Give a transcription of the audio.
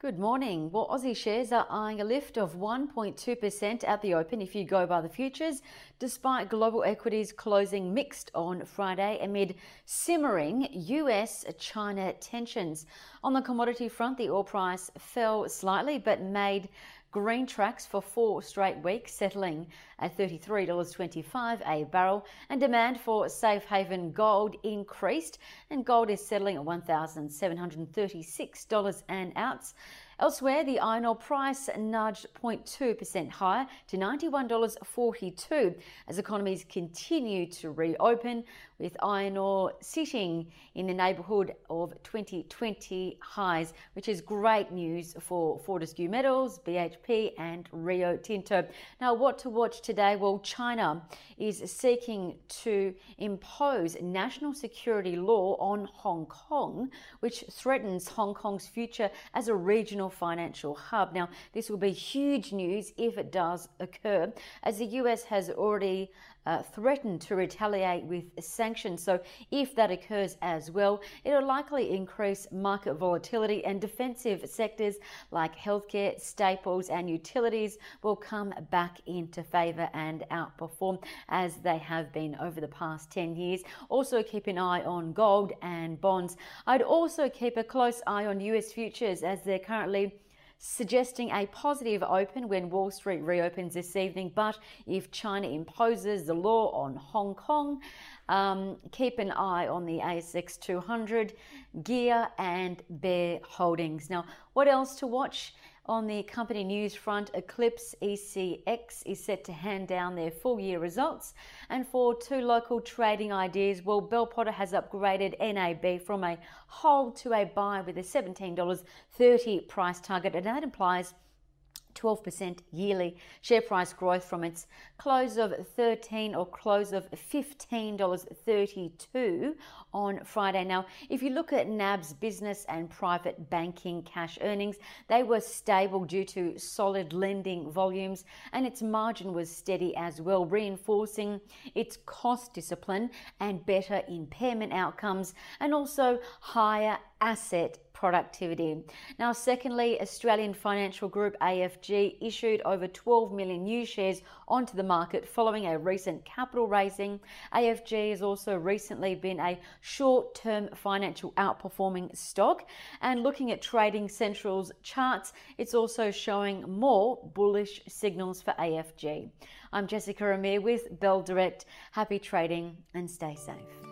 Good morning. Well, Aussie shares are eyeing a lift of 1.2% at the open if you go by the futures, despite global equities closing mixed on Friday amid simmering US China tensions. On the commodity front, the oil price fell slightly but made green tracks for four straight weeks, settling at $33.25 a barrel, and demand for safe haven gold increased, and gold is settling at $1,736 an ounce. Elsewhere, the iron ore price nudged 0.2% higher to $91.42 as economies continue to reopen, with iron ore sitting in the neighbourhood of 2020 highs, which is great news for Fortescue Metals, BHP, and Rio Tinto. Now, what to watch today? Well, China is seeking to impose national security law on Hong Kong, which threatens Hong Kong's future as a regional financial hub. Now, this will be huge news if it does occur, as the US has already uh, threatened to retaliate with sanctions. So, if that occurs as well, it'll likely increase market volatility and defensive sectors like healthcare, staples, and utilities will come back into favour and outperform as they have been over the past 10 years. Also, keep an eye on gold and bonds. I'd also keep a close eye on US futures as they're currently suggesting a positive open when Wall Street reopens this evening. But if China imposes the law on Hong Kong, um, keep an eye on the ASX 200, Gear, and Bear Holdings. Now, what else to watch? On the company news front, Eclipx ECX is set to hand down their full year results. And for two local trading ideas, well, Bell Potter has upgraded NAB from a hold to a buy with a $17.30 price target, and that implies 12% yearly share price growth from its close of 13 or close of $15.32 on Friday. Now, if you look at NAB's business and private banking cash earnings, they were stable due to solid lending volumes and its margin was steady as well, reinforcing its cost discipline and better impairment outcomes and also higher asset productivity. Now, secondly, Australian financial group AFG issued over 12 million new shares onto the market following a recent capital raising. AFG has also recently been a short term financial outperforming stock. And looking at Trading Central's charts, it's also showing more bullish signals for AFG. I'm Jessica Amir with Bell Direct. Happy trading and stay safe.